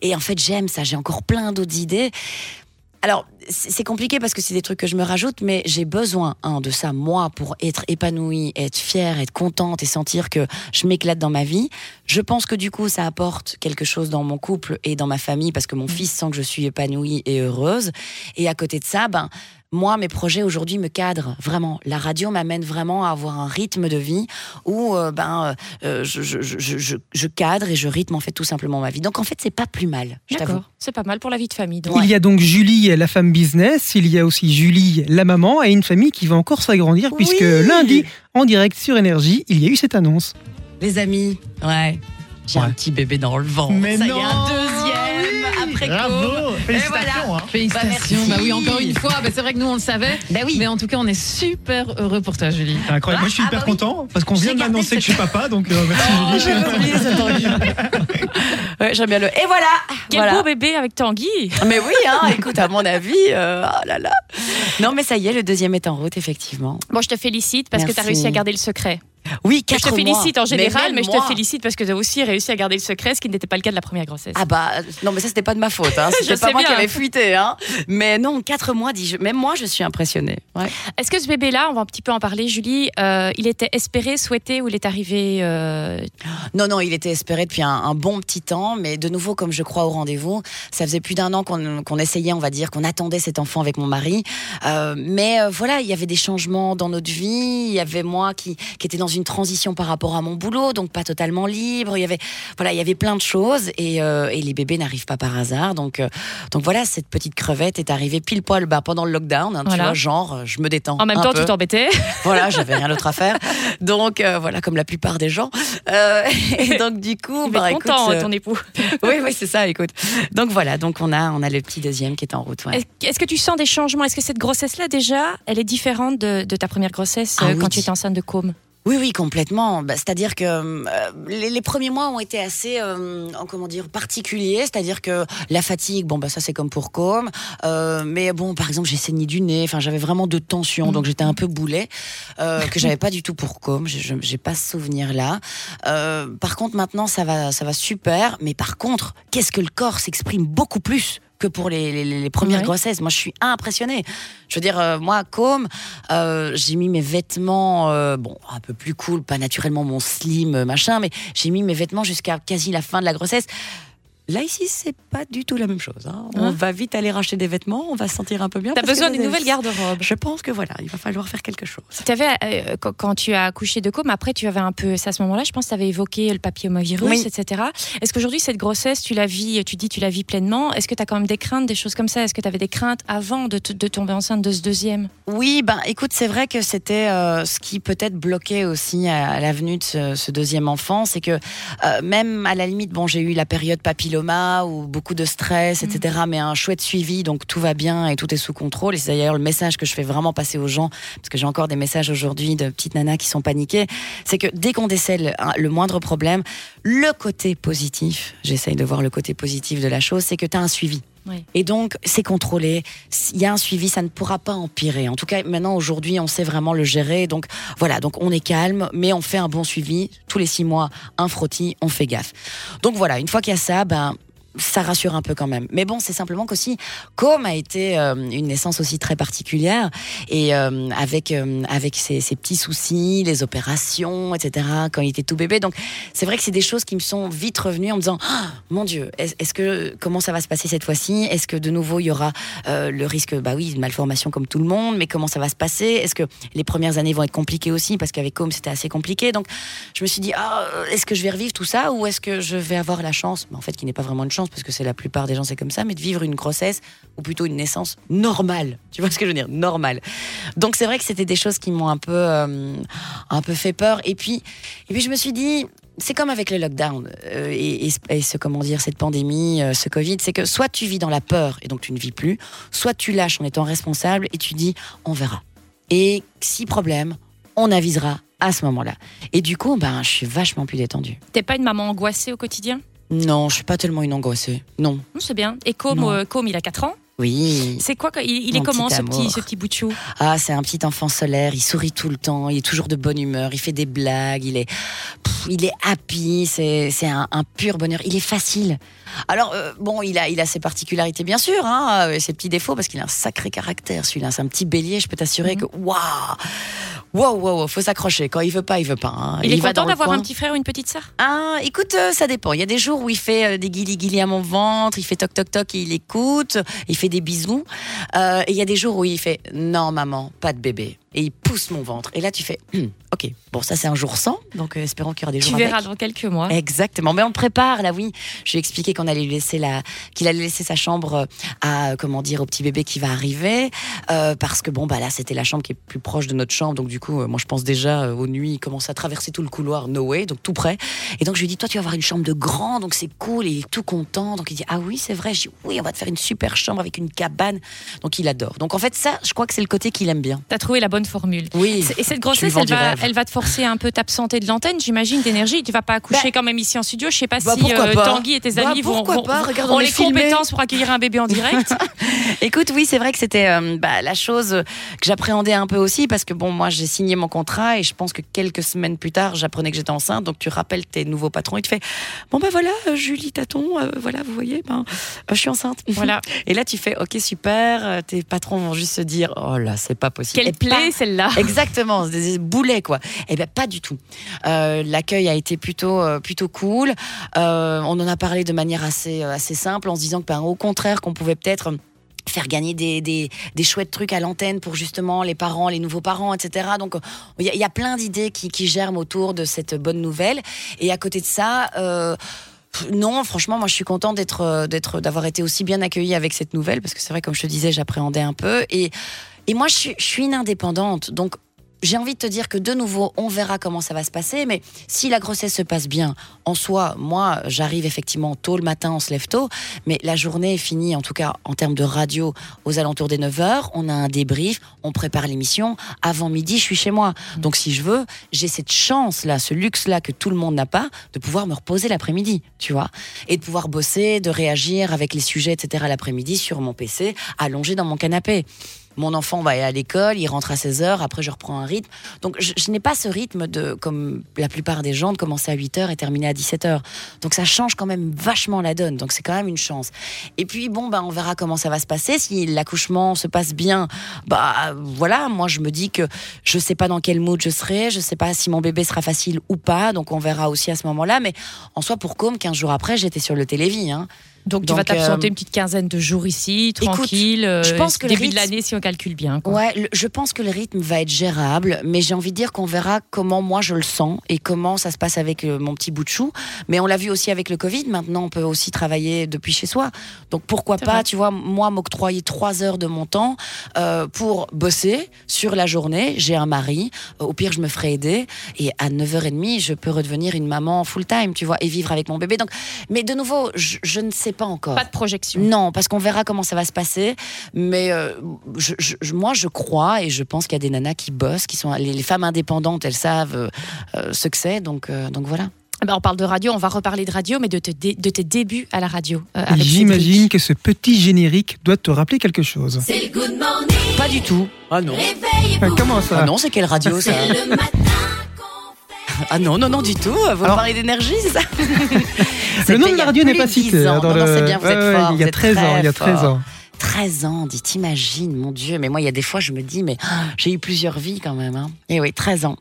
Et en fait, j'aime ça. J'ai encore plein d'autres idées. Alors, c'est compliqué parce que c'est des trucs que je me rajoute, mais j'ai besoin de ça, moi, pour être épanouie, être fière, être contente et sentir que je m'éclate dans ma vie. Je pense que du coup, ça apporte quelque chose dans mon couple et dans ma famille parce que mon fils sent que je suis épanouie et heureuse. Et à côté de ça, ben, moi, mes projets aujourd'hui me cadrent vraiment. La radio m'amène vraiment à avoir un rythme de vie où euh, ben, euh, je, je, je, je, je cadre et je rythme en fait tout simplement ma vie. Donc en fait, c'est pas plus mal, je t'avoue. C'est pas mal pour la vie de famille. donc. Il y a donc Julie, la femme business, il y a aussi Julie, la maman, et une famille qui va encore s'agrandir, puisque lundi, en direct sur Énergie, il y a eu cette annonce. Les amis, ouais. J'ai Ouais. un petit bébé dans le ventre. Mais Ça y est, non, un deuxième après Bravo Félicitations hein. Félicitations. Bah, Bah, oui, encore une fois. Bah, c'est vrai que nous, on le savait. Bah oui. Mais en tout cas, on est super heureux pour toi, Julie. C'est incroyable. Moi, je suis Ah, hyper bah oui. content parce qu'on J'ai vient de m'annoncer que je suis papa, donc euh, merci Oh, Julie. ouais, j'aime bien le. Et voilà. Quel voilà. beau bébé avec Tanguy. Mais oui, hein, écoute, à mon avis, euh, oh là là. Non, mais ça y est, le deuxième est en route, effectivement. Bon, je te félicite parce que tu as réussi à garder le secret. Oui, Je quatre te félicite mois. en général, mais, je te félicite parce que tu as aussi réussi à garder le secret, ce qui n'était pas le cas de la première grossesse. Ah bah non mais ça c'était pas de ma faute hein. Je c'était pas moi qui bien. avais fuité hein. mais non quatre mois dis je même moi je suis impressionnée ouais. Est-ce que ce bébé-là, on va un petit peu en parler, Julie, euh, il était espéré, souhaité ou il est arrivé euh, non non il était espéré depuis un, un bon petit temps mais de nouveau comme je crois au rendez-vous ça faisait plus d'un an qu'on essayait on va dire qu'on attendait cet enfant avec mon mari Euh, mais voilà il y avait des changements dans notre vie il y avait moi qui qui était dans une transition par rapport à mon boulot donc pas totalement libre il y avait voilà il y avait plein de choses et, euh, et les bébés n'arrivent pas par hasard donc euh, donc voilà cette petite crevette est arrivée pile poil bah, pendant le lockdown hein, tu vois genre euh, je me détends En même un temps, peu. tu t'embêtais. Voilà, j'avais rien d'autre à faire. Donc euh, voilà, comme la plupart des gens. Euh, et donc du coup, Il bah, écoute, content, euh, ton époux. oui, oui, c'est ça. Écoute. Donc voilà, donc on a, on a le petit deuxième qui est en route. ouais. Est- Est-ce que tu sens des changements? Est-ce que cette grossesse-là, déjà, elle est différente de, de ta première grossesse Ah euh, oui. quand tu étais enceinte de côme? Oui, oui, complètement. Bah, c'est-à-dire que euh, les, les premiers mois ont été assez, euh, comment dire, particuliers. C'est-à-dire que la fatigue, bon, bah ça c'est comme pour com. Euh, mais bon, par exemple, j'ai saigné du nez. Enfin, j'avais vraiment de tension, donc j'étais un peu boulet, euh, que j'avais pas du tout pour com. J'ai pas ce souvenir-là. Euh, par contre, maintenant, ça va, ça va super. Mais par contre, qu'est-ce que le corps s'exprime beaucoup plus que pour les, les- les premières Ouais. grossesses. Moi, je suis impressionnée. Je veux dire, euh, moi, comme euh, j'ai mis mes vêtements, euh, bon, un peu plus cool, pas naturellement mon slim, machin, mais j'ai mis mes vêtements jusqu'à quasi la fin de la grossesse. Là, ici, c'est pas du tout la même chose. hein. On Hein va vite aller racheter des vêtements, on va se sentir un peu bien. T'as besoin d'une nouvelle garde-robe. Je pense que voilà, il va falloir faire quelque chose. Avais, euh, quand, quand tu as accouché de com, après tu avais un peu, c'est à ce moment-là, je pense que tu avais évoqué le papillomavirus, Oui. etc. Est-ce qu'aujourd'hui, cette grossesse, tu la vis, tu dis, tu la vis pleinement? Est-ce que tu as quand même des craintes, des choses comme ça? Est-ce que tu avais des craintes avant de, tomber enceinte de ce deuxième? Oui, ben écoute, c'est vrai que c'était euh, ce qui peut-être bloquait aussi à, à l'avenue de ce, ce deuxième enfant, c'est que euh, même à la limite, bon, j'ai eu la période papilloma ou beaucoup de stress, etc., mais un chouette suivi, donc tout va bien et tout est sous contrôle. Et c'est d'ailleurs le message que je fais vraiment passer aux gens, parce que j'ai encore des messages aujourd'hui de petites nanas qui sont paniquées, c'est que dès qu'on décèle hein, le moindre problème, le côté positif, j'essaye de voir le côté positif de la chose, c'est que tu as un suivi. Et donc, c'est contrôlé. Il y a un suivi, ça ne pourra pas empirer. En tout cas, maintenant, aujourd'hui, on sait vraiment le gérer. Donc, voilà. Donc, on est calme, mais on fait un bon suivi. Tous les six mois, un frottis, on fait gaffe. Donc, voilà. Une fois qu'il y a ça, ben, ça rassure un peu quand même. Mais bon, c'est simplement qu'aussi, comme a été euh, une naissance aussi très particulière, et euh, avec euh, avec ses, petits soucis, les opérations, etc. Quand il était tout bébé, donc c'est vrai que c'est des choses qui me sont vite revenues en me disant, Ah, mon Dieu, est- est-ce que comment ça va se passer cette fois-ci? Est-ce que de nouveau il y aura le risque, bah oui, de malformation comme tout le monde, mais comment ça va se passer? Est-ce que les premières années vont être compliquées aussi? Parce qu'avec Com c'était assez compliqué, donc je me suis dit, ah, est-ce que je vais revivre tout ça? Ou est-ce que je vais avoir la chance, mais en fait qui n'est pas vraiment une chance parce que c'est la plupart des gens c'est comme ça, mais de vivre une grossesse ou plutôt une naissance normale. Tu vois ce que je veux dire? Normale. Donc c'est vrai que c'était des choses qui m'ont un peu, euh, un peu fait peur. Et puis, et puis je me suis dit, c'est comme avec le lockdown euh, et, ce comment dire cette pandémie, euh, ce Covid, c'est que soit tu vis dans la peur et donc tu ne vis plus, soit tu lâches en étant responsable et tu dis on verra. Et si problème, on avisera à ce moment-là. Et du coup, ben, je suis vachement plus détendue. T'es pas une maman angoissée au quotidien? Non, je suis pas tellement une angoissée. Non. C'est bien. Et Com, Non. euh, Com, il a 4 ans. Oui. C'est quoi Il, il est comment petit ce petit, ce petit bout de chou Ah, c'est un petit enfant solaire. Il sourit tout le temps. Il est toujours de bonne humeur. Il fait des blagues. Il est, pff, il est happy. C'est, un, un pur bonheur. Il est facile. Alors euh, bon, il a, il a ses particularités bien sûr, hein, ses petits défauts parce qu'il a un sacré caractère. Celui-là, c'est un petit bélier. Je peux t'assurer que waouh, wow, wow, wow, faut s'accrocher. Quand il veut pas, il veut pas. hein. Il, est va content d'avoir un petit frère ou une petite sœur? Ah, écoute, euh, ça dépend. Il y a des jours où il fait euh, des guili guili à mon ventre, il fait toc toc toc et il écoute, il fait des bisous. Euh, et il y a des jours où il fait non maman, pas de bébé. Et il pousse mon ventre. Et là tu fais Hum, ok. Bon ça c'est un jour sans, donc euh, espérons qu'il y aura des Tu jours verras avec. dans quelques mois. Exactement, mais on le prépare là, oui. Je lui ai expliqué qu'on allait lui laisser la, qu'il allait laisser sa chambre euh, à, euh, comment dire, au petit bébé qui va arriver, euh, parce que bon bah là c'était la chambre qui est plus proche de notre chambre, donc du coup euh, moi je pense déjà aux nuits il commence à traverser tout le couloir, no way, donc tout près. Et donc je lui dis toi tu vas avoir une chambre de grand, donc c'est cool, et il est tout content, donc il dit ah oui c'est vrai, je dis oui on va te faire une super chambre avec une cabane, donc il adore. Donc en fait ça je crois que c'est le côté qu'il aime bien. T'as trouvé la bonne formule. Oui. Et cette grossesse, elle va, rêve. elle va te forcer un peu t'absenter de l'antenne, j'imagine, d'énergie. Tu vas pas accoucher Bah, quand même ici en studio. Je sais pas bah, si euh, Tanguy et tes Bah, amis vont, vont- pas on ont les filmé. compétences pour accueillir un bébé en direct. Écoute, oui, c'est vrai que c'était euh, la chose que j'appréhendais un peu aussi parce que bon, moi, j'ai signé mon contrat et je pense que quelques semaines plus tard, j'apprenais que j'étais enceinte. Donc, tu rappelles tes nouveaux patrons et tu fais bon ben voilà, euh, Julie Taton, voilà, vous voyez, ben, je suis enceinte. voilà. Et là, tu fais ok super. tes patrons vont juste se dire oh là, c'est pas possible. Quelle plaie celle-là. Exactement, des boulets quoi. Eh ben pas du tout. Euh, L'accueil a été plutôt euh, plutôt cool. Euh, on en a parlé de manière assez assez simple en se disant que ben, au contraire qu'on pouvait peut-être faire gagner des, des, des chouettes trucs à l'antenne pour justement les parents, les nouveaux parents, etc. Donc il y, a- plein d'idées qui, qui germent autour de cette bonne nouvelle. Et à côté de ça. Non, franchement, moi je suis contente d'être, d'être, d'avoir été aussi bien accueillie avec cette nouvelle parce que c'est vrai, comme je te disais, j'appréhendais un peu et et moi je suis, une indépendante, donc j'ai envie de te dire que de nouveau, on verra comment ça va se passer, mais si la grossesse se passe bien, en soi, moi, j'arrive effectivement tôt le matin, on se lève tôt, mais la journée est finie, en tout cas en termes de radio, aux alentours des 9h, on a un débrief, on prépare l'émission, avant midi, je suis chez moi. Donc si je veux, j'ai cette chance-là, ce luxe-là que tout le monde n'a pas, de pouvoir me reposer l'après-midi, tu vois, et de pouvoir bosser, de réagir avec les sujets, etc. l'après-midi sur mon PC, allongé dans mon canapé. Mon enfant va aller à l'école, il rentre à 16h, après je reprends un rythme. Donc je, n'ai pas ce rythme de, comme la plupart des gens, de commencer à 8h et terminer à 17h. Donc ça change quand même vachement la donne. Donc c'est quand même une chance. Et puis bon, bah, on verra comment ça va se passer. Si l'accouchement se passe bien, bah voilà, moi je me dis que je sais pas dans quel mood je serai, je sais pas si mon bébé sera facile ou pas. Donc on verra aussi à ce moment-là. Mais en soi, pour comme 15 jours après, j'étais sur le télévis. Hein. Donc, tu Donc, vas t'absenter euh, une petite quinzaine de jours ici, écoute, tranquille. euh, je pense que le début de rythme- l'année, si on calcule bien. quoi. Ouais, le- je pense que le rythme va être gérable, mais j'ai envie de dire qu'on verra comment moi je le sens et comment ça se passe avec euh, mon petit bout de chou. Mais on l'a vu aussi avec le Covid. Maintenant, on peut aussi travailler depuis chez soi. Donc pourquoi pas, vrai. tu vois, moi m'octroyer trois heures de mon temps euh, pour bosser sur la journée. J'ai un mari. Euh, Au pire, je me ferai aider. Et à 9h30, je peux redevenir une maman full time, tu vois, et vivre avec mon bébé. Donc, mais de nouveau, je, je ne sais pas encore. Pas de projection. Non, parce qu'on verra comment ça va se passer. Mais euh, je- je- je- moi, je crois et je pense qu'il y a des nanas qui bossent, qui sont les, les femmes indépendantes, elles savent euh, euh, ce que c'est. Donc, euh, donc voilà. Ben, on parle de radio, on va reparler de radio, mais de, te dé- de tes débuts à la radio. euh, avec J'imagine que ce petit générique doit te rappeler quelque chose. Pas du tout. Ah non. Comment ça Ah non, c'est quelle radio ça Ah non, non, non, du tout. Vous Alors- parlez d'énergie, c'est ça Le nom de il y la radio n'est pas de 10 cité. ans. hein, dans Non, non, le- c'est bien, vous êtes fort, Il y a vous êtes 13 ans. Il y a très 13 fort. ans. 13 ans, dit, t'imagines, mon Dieu. Mais moi, il y a des fois, je me dis, mais ah, j'ai eu plusieurs vies quand même. Hein. Et oui, 13 ans.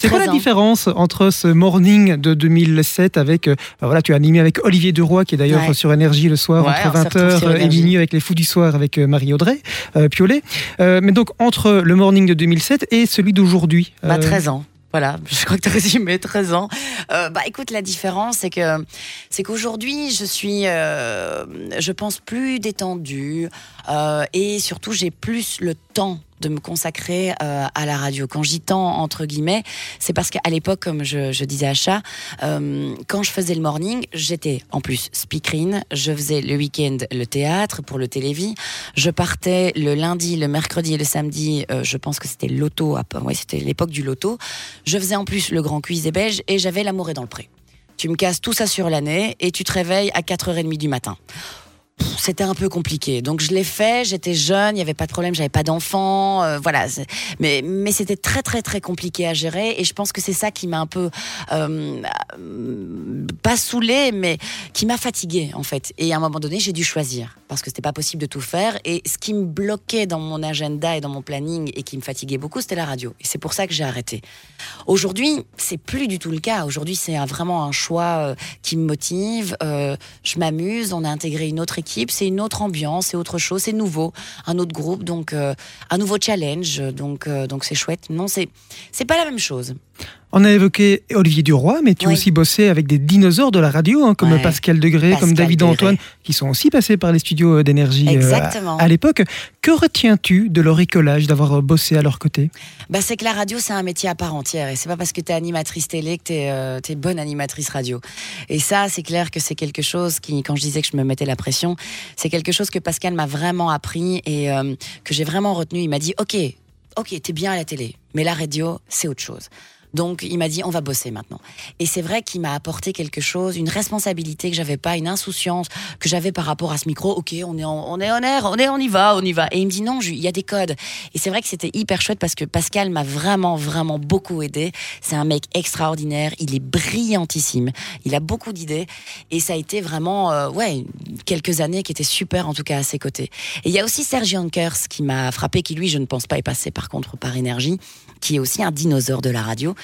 C'est quoi 13 la différence entre ce morning de 2007 avec, bah voilà, tu as animé avec Olivier Deroy qui est d'ailleurs Ouais. sur Énergie le soir Ouais, on entre s'est retrouvés 20h sur et minuit avec les Fous du soir avec euh, Marie-Audrey euh, Piolet. Euh, mais donc entre le morning de 2007 et celui d'aujourd'hui. Bah, euh, 13 ans. Voilà, je crois que tu as résumé 13 ans. Euh, bah écoute, la différence, c'est que c'est qu'aujourd'hui, je suis, euh, je pense, plus détendue euh, et surtout, j'ai plus le temps de me consacrer euh, à la radio. Quand j'y temps, entre guillemets, c'est parce qu'à l'époque, comme je, disais à Chat, euh, quand je faisais le morning, j'étais en plus speakerine, je faisais le week-end le théâtre pour le télévis, je partais le lundi, le mercredi et le samedi, euh, je pense que c'était l'auto, ouais, c'était l'époque du loto, je faisais en plus le grand cuisé belge et j'avais l'amour est dans le pré. Tu me casses tout ça sur l'année et tu te réveilles à 4h30 du matin. C'était un peu compliqué. Donc je l'ai fait, j'étais jeune, il n'y avait pas de problème, j'avais pas d'enfant, euh, voilà. Mais, mais c'était très très très compliqué à gérer et je pense que c'est ça qui m'a un peu euh, pas saoulée, mais qui m'a fatiguée en fait. Et à un moment donné, j'ai dû choisir parce que c'était pas possible de tout faire. Et ce qui me bloquait dans mon agenda et dans mon planning et qui me fatiguait beaucoup, c'était la radio. Et c'est pour ça que j'ai arrêté. Aujourd'hui, c'est plus du tout le cas. Aujourd'hui, c'est vraiment un choix euh, qui me motive. Je m'amuse. On a intégré une autre équipe. C'est une autre ambiance, c'est autre chose, c'est nouveau, un autre groupe, donc euh, un nouveau challenge. Donc euh, donc c'est chouette. Non, c'est c'est pas la même chose. On a évoqué Olivier Duroy, mais tu as Oui. aussi bossé avec des dinosaures de la radio, hein, comme Ouais. Pascal Degré, comme David Degré. Antoine, qui sont aussi passés par les studios euh, d'énergie euh, Exactement. à, à l'époque. Que retiens-tu de leur écolage, d'avoir euh, bossé à leur côté? Bah, c'est que la radio, c'est un métier à part entière. Et c'est pas parce que tu es animatrice télé que tu es, bonne animatrice radio. Et ça, c'est clair que c'est quelque chose qui, quand je disais que je me mettais la pression, c'est quelque chose que Pascal m'a vraiment appris et euh, que j'ai vraiment retenu. Il m'a dit Ok, ok, t'es bien à la télé, mais la radio, c'est autre chose. Donc il m'a dit on va bosser maintenant. Et c'est vrai qu'il m'a apporté quelque chose, une responsabilité que j'avais pas, une insouciance que j'avais par rapport à ce micro. Ok, on est en, on est en air, on est on y va, on y va. Et il me dit non, il y a des codes. Et c'est vrai que c'était hyper chouette parce que Pascal m'a vraiment vraiment beaucoup aidé. C'est un mec extraordinaire, il est brillantissime, il a beaucoup d'idées et ça a été vraiment euh, ouais quelques années qui étaient super en tout cas à ses côtés. Et il y a aussi Serge Yonkers qui m'a frappé, qui lui je ne pense pas est passé par contre par énergie qui est aussi un dinosaure de la radio,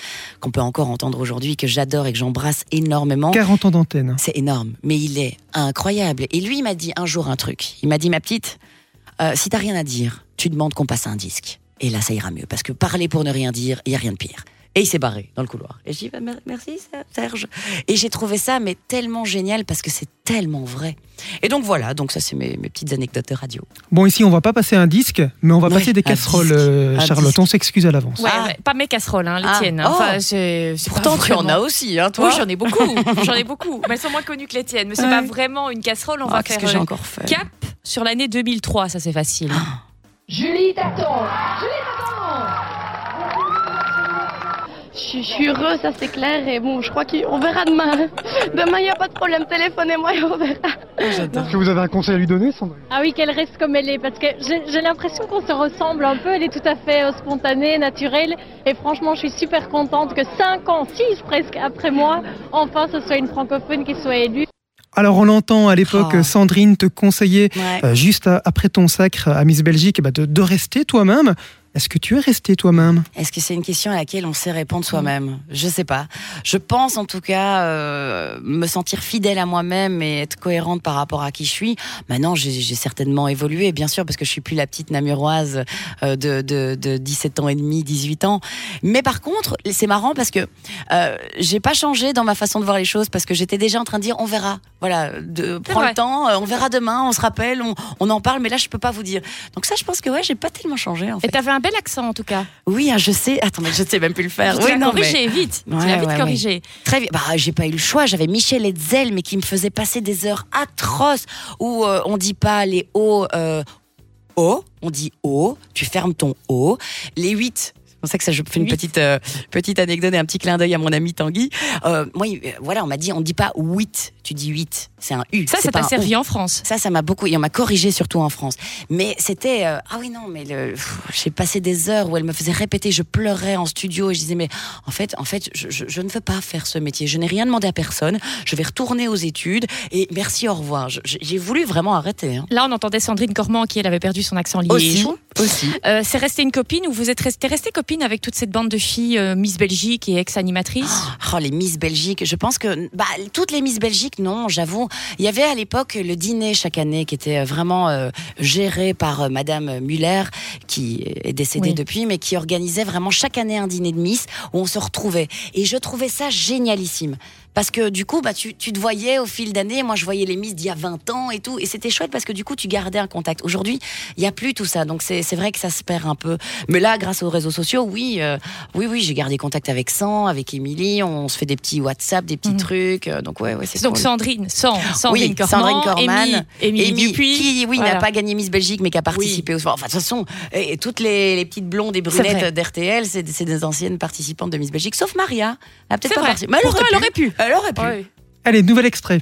qu'on peut encore entendre aujourd'hui, que j'adore et que j'embrasse énormément. 40 ans d'antenne. C'est énorme, mais il est incroyable. Et lui, il m'a dit un jour un truc. Il m'a dit, ma petite, euh, si t'as rien à dire, tu demandes qu'on passe un disque. Et là, ça ira mieux. Parce que parler pour ne rien dire, il y a rien de pire. Et il s'est barré dans le couloir. Et je dis, bah, mer- merci Serge. Et j'ai trouvé ça, mais tellement génial parce que c'est tellement vrai. Et donc voilà, donc ça, c'est mes, mes petites anecdotes de radio. Bon, ici, on va pas passer un disque, mais on va Ouais, passer des casseroles, disque. euh, Charlotte. On s'excuse à l'avance. Ouais, Ah. ouais, pas mes casseroles, hein, les Ah. tiennes. hein. Oh. Enfin, c'est- c'est Pourtant, tu en as aussi, hein, toi Oui, j'en ai beaucoup. j'en ai beaucoup. Mais elles sont moins connues que les tiennes. Mais c'est pas vraiment une casserole. On Ah, va Qu'est-ce faire que j'ai euh, encore fait cap sur l'année 2003. Ça, c'est facile. Julie t'attend Julie t'attend je, je suis heureuse, ça c'est clair, et bon, je crois qu'on verra demain. Demain, il n'y a pas de problème, téléphonez-moi et on verra. Est-ce que vous avez un conseil à lui donner, Sandrine? Ah oui, qu'elle reste comme elle est, parce que j'ai l'impression qu'on se ressemble un peu, elle est tout à fait euh, spontanée, naturelle, et franchement, je suis super contente que 5 ans, 6 presque après moi, enfin, ce soit une francophone qui soit élue. Alors, on l'entend à l'époque, Oh. Sandrine te conseiller, Ouais. euh, juste à- après ton sacre à Miss Belgique, eh ben, de, de rester toi-même. Est-ce que tu es resté toi-même? Est-ce que c'est une question à laquelle on sait répondre soi-même? Je sais pas. Je pense en tout cas euh, me sentir fidèle à moi-même et être cohérente par rapport à qui je suis. Maintenant, j'ai j'ai certainement évolué, bien sûr, parce que je suis plus la petite namuroise euh, de, de, de 17 ans et demi, 18 ans. Mais par contre, c'est marrant parce que euh, j'ai pas changé dans ma façon de voir les choses parce que j'étais déjà en train de dire on verra. Voilà, de, prends vrai. le temps, euh, on verra demain, on se rappelle, on, on en parle, mais là je peux pas vous dire. Donc ça, je pense que ouais, j'ai pas tellement changé en fait. Bel accent en tout cas. Oui, ah, je sais. Attends, mais je sais même plus le faire. Tu Oui, non, mais corrigé vite. tu Ouais, l'as vite ouais, corrigé. très vite. Bah, j'ai pas eu le choix. J'avais Michel Hetzel, mais qui me faisait passer des heures atroces où euh, on dit pas les O. Euh, o, on dit O. Tu fermes ton O. Les 8 C'est pour ça que ça, je fais une petite, euh, petite anecdote et un petit clin d'œil à mon ami Tanguy. Euh, moi, il- voilà, on m'a dit, on dit pas 8, tu dis 8. C'est un U. Ça, ça t'a servi en France. Ça, ça m'a beaucoup. Et on m'a corrigé surtout en France. Mais c'était. euh, ah oui, non, mais j'ai passé des heures où elle me faisait répéter. Je pleurais en studio et je disais, mais en fait, en fait je, je- je ne veux pas faire ce métier. Je n'ai rien demandé à personne. Je vais retourner aux études et merci, au revoir. J'ai voulu vraiment arrêter. hein. Là, on entendait Sandrine Cormand qui, elle, avait perdu son accent Aussi. liégeois. Aussi. Euh, c'est resté une copine ou vous êtes resté, resté copine avec toute cette bande de filles euh, Miss Belgique et ex-animatrices? Oh, les Miss Belgique. Je pense que bah, toutes les Miss Belgique, non, j'avoue. Il y avait à l'époque le dîner chaque année qui était vraiment euh, géré par euh, Madame Muller, qui est décédée Oui. depuis, mais qui organisait vraiment chaque année un dîner de Miss où on se retrouvait. Et je trouvais ça génialissime. Parce que du coup, bah, tu, tu te voyais au fil d'années. Moi, je voyais les Miss d'il y a 20 ans et tout. Et c'était chouette parce que du coup, tu gardais un contact. Aujourd'hui, il n'y a plus tout ça. Donc, c'est vrai que ça se perd un peu. Mais là, grâce aux réseaux sociaux, oui, euh, oui, oui, j'ai gardé contact avec San, avec Émilie. On se fait des petits WhatsApp, des petits Mhm. trucs. euh, Donc, ouais, ouais, c'est Donc cool. Sandrine, sans, Sandrine oui, Cormand, Sandrine Corman, Émilie- Émilie Amy, Dupuis. qui, oui, Voilà. n'a pas gagné Miss Belgique, mais qui a participé au Enfin, de toute façon, et, toutes les, les petites blondes et brunettes d'RTL, c'est des anciennes participantes de Miss Belgique, sauf Maria. Elle a peut-être pas participé. Mais elle aurait elle aurait pu. Elle aurait pu. Ouais. Allez, nouvel extrait.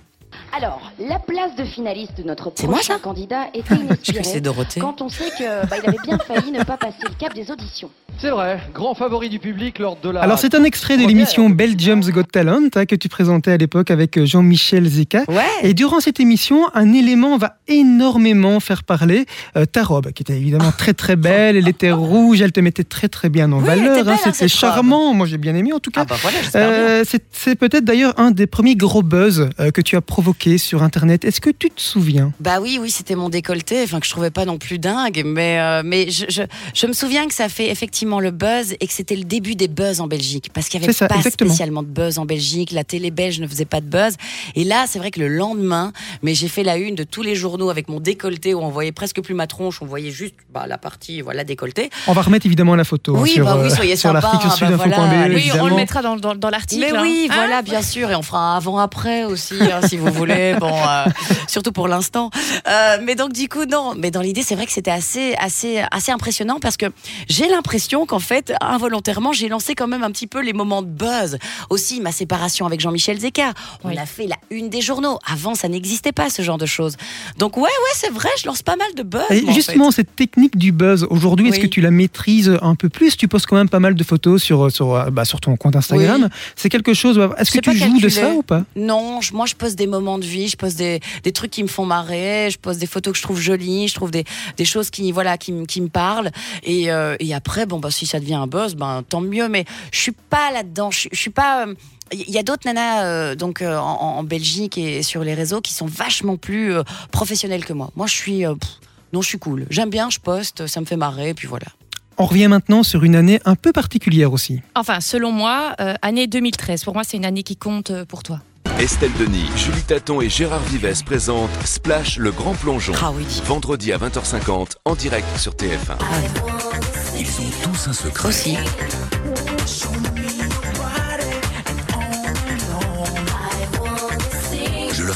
Alors, la place de finaliste de notre moi, prochain ça candidat était inespérée c'est Dorothée. quand on sait que bah, il avait bien failli ne pas passer le cap des auditions. C'est vrai, grand favori du public lors de la. Alors c'est un extrait de l'émission Belgium's Got Talent hein, que tu présentais à l'époque avec euh, Jean-Michel Zeka. Ouais. Et durant cette émission, un élément va énormément faire parler. Euh, ta robe, qui était évidemment très très belle, elle était rouge, elle te mettait très très bien en Oui, valeur. belle, hein, C'était robe. charmant, moi j'ai bien aimé en tout cas. Ah bah voilà. Euh, c'est c'est peut-être d'ailleurs un des premiers gros buzz euh, que tu as provoqué sur Internet. Est-ce que tu te souviens? Bah oui, oui, c'était mon décolleté, enfin que je trouvais pas non plus dingue, mais euh, mais je, je, je me souviens que ça fait effectivement le buzz et que c'était le début des buzz en Belgique, parce qu'il y avait ça, pas exactement. spécialement de buzz en Belgique, la télé belge ne faisait pas de buzz, et là c'est vrai que le lendemain, mais j'ai fait la une de tous les journaux avec mon décolleté où on voyait presque plus ma tronche, on voyait juste bah, la partie voilà décolleté. On va remettre évidemment la photo hein, Oui, sur, bah oui, euh, soyez sur sympa, l'article bah sudinfo.be. voilà, Oui, on le mettra dans, dans, dans l'article. Mais hein. oui, Hein voilà, bien sûr, et on fera un avant-après aussi, hein, si vous voulez. Bon, euh, surtout pour l'instant. Euh, mais donc du coup, non. Mais dans l'idée, c'est vrai que c'était assez, assez, assez impressionnant parce que j'ai l'impression qu'en fait, involontairement, j'ai lancé quand même un petit peu les moments de buzz. Aussi, ma séparation avec Jean-Michel Zeka. On Oui. a fait la une des journaux. Avant, ça n'existait pas ce genre de choses. Donc ouais, ouais, c'est vrai, je lance pas mal de buzz. Et moi, en justement, cette technique du buzz, aujourd'hui, est-ce que tu la maîtrises un peu plus? Tu postes quand même pas mal de photos sur, sur, euh, bah, sur ton compte Instagram. Oui. C'est quelque chose. Est-ce que tu joues de ça ou pas? Non, moi je pose des moments de vie, je pose des, des trucs qui me font marrer, je pose des photos que je trouve jolies, je trouve des, des choses qui voilà qui, me- qui me parlent. Et, euh, et après, bon bah si ça devient un buzz, ben tant mieux. Mais je suis pas là-dedans. Je, je suis pas. euh, il y a d'autres nanas euh, donc euh, en, en Belgique et sur les réseaux qui sont vachement plus euh, professionnelles que moi. Moi je suis euh, pff, non je suis cool. J'aime bien, je poste, ça me fait marrer, et puis voilà. On revient maintenant sur une année un peu particulière aussi. Enfin, selon moi, euh, année 2013. Pour moi, c'est une année qui compte euh, pour toi. Estelle Denis, Julie Taton et Gérard Vives présentent Splash le grand plongeon. Ah oui. Vendredi à 20h50 en direct sur TF1. Ils ont tous un secret. Aussi.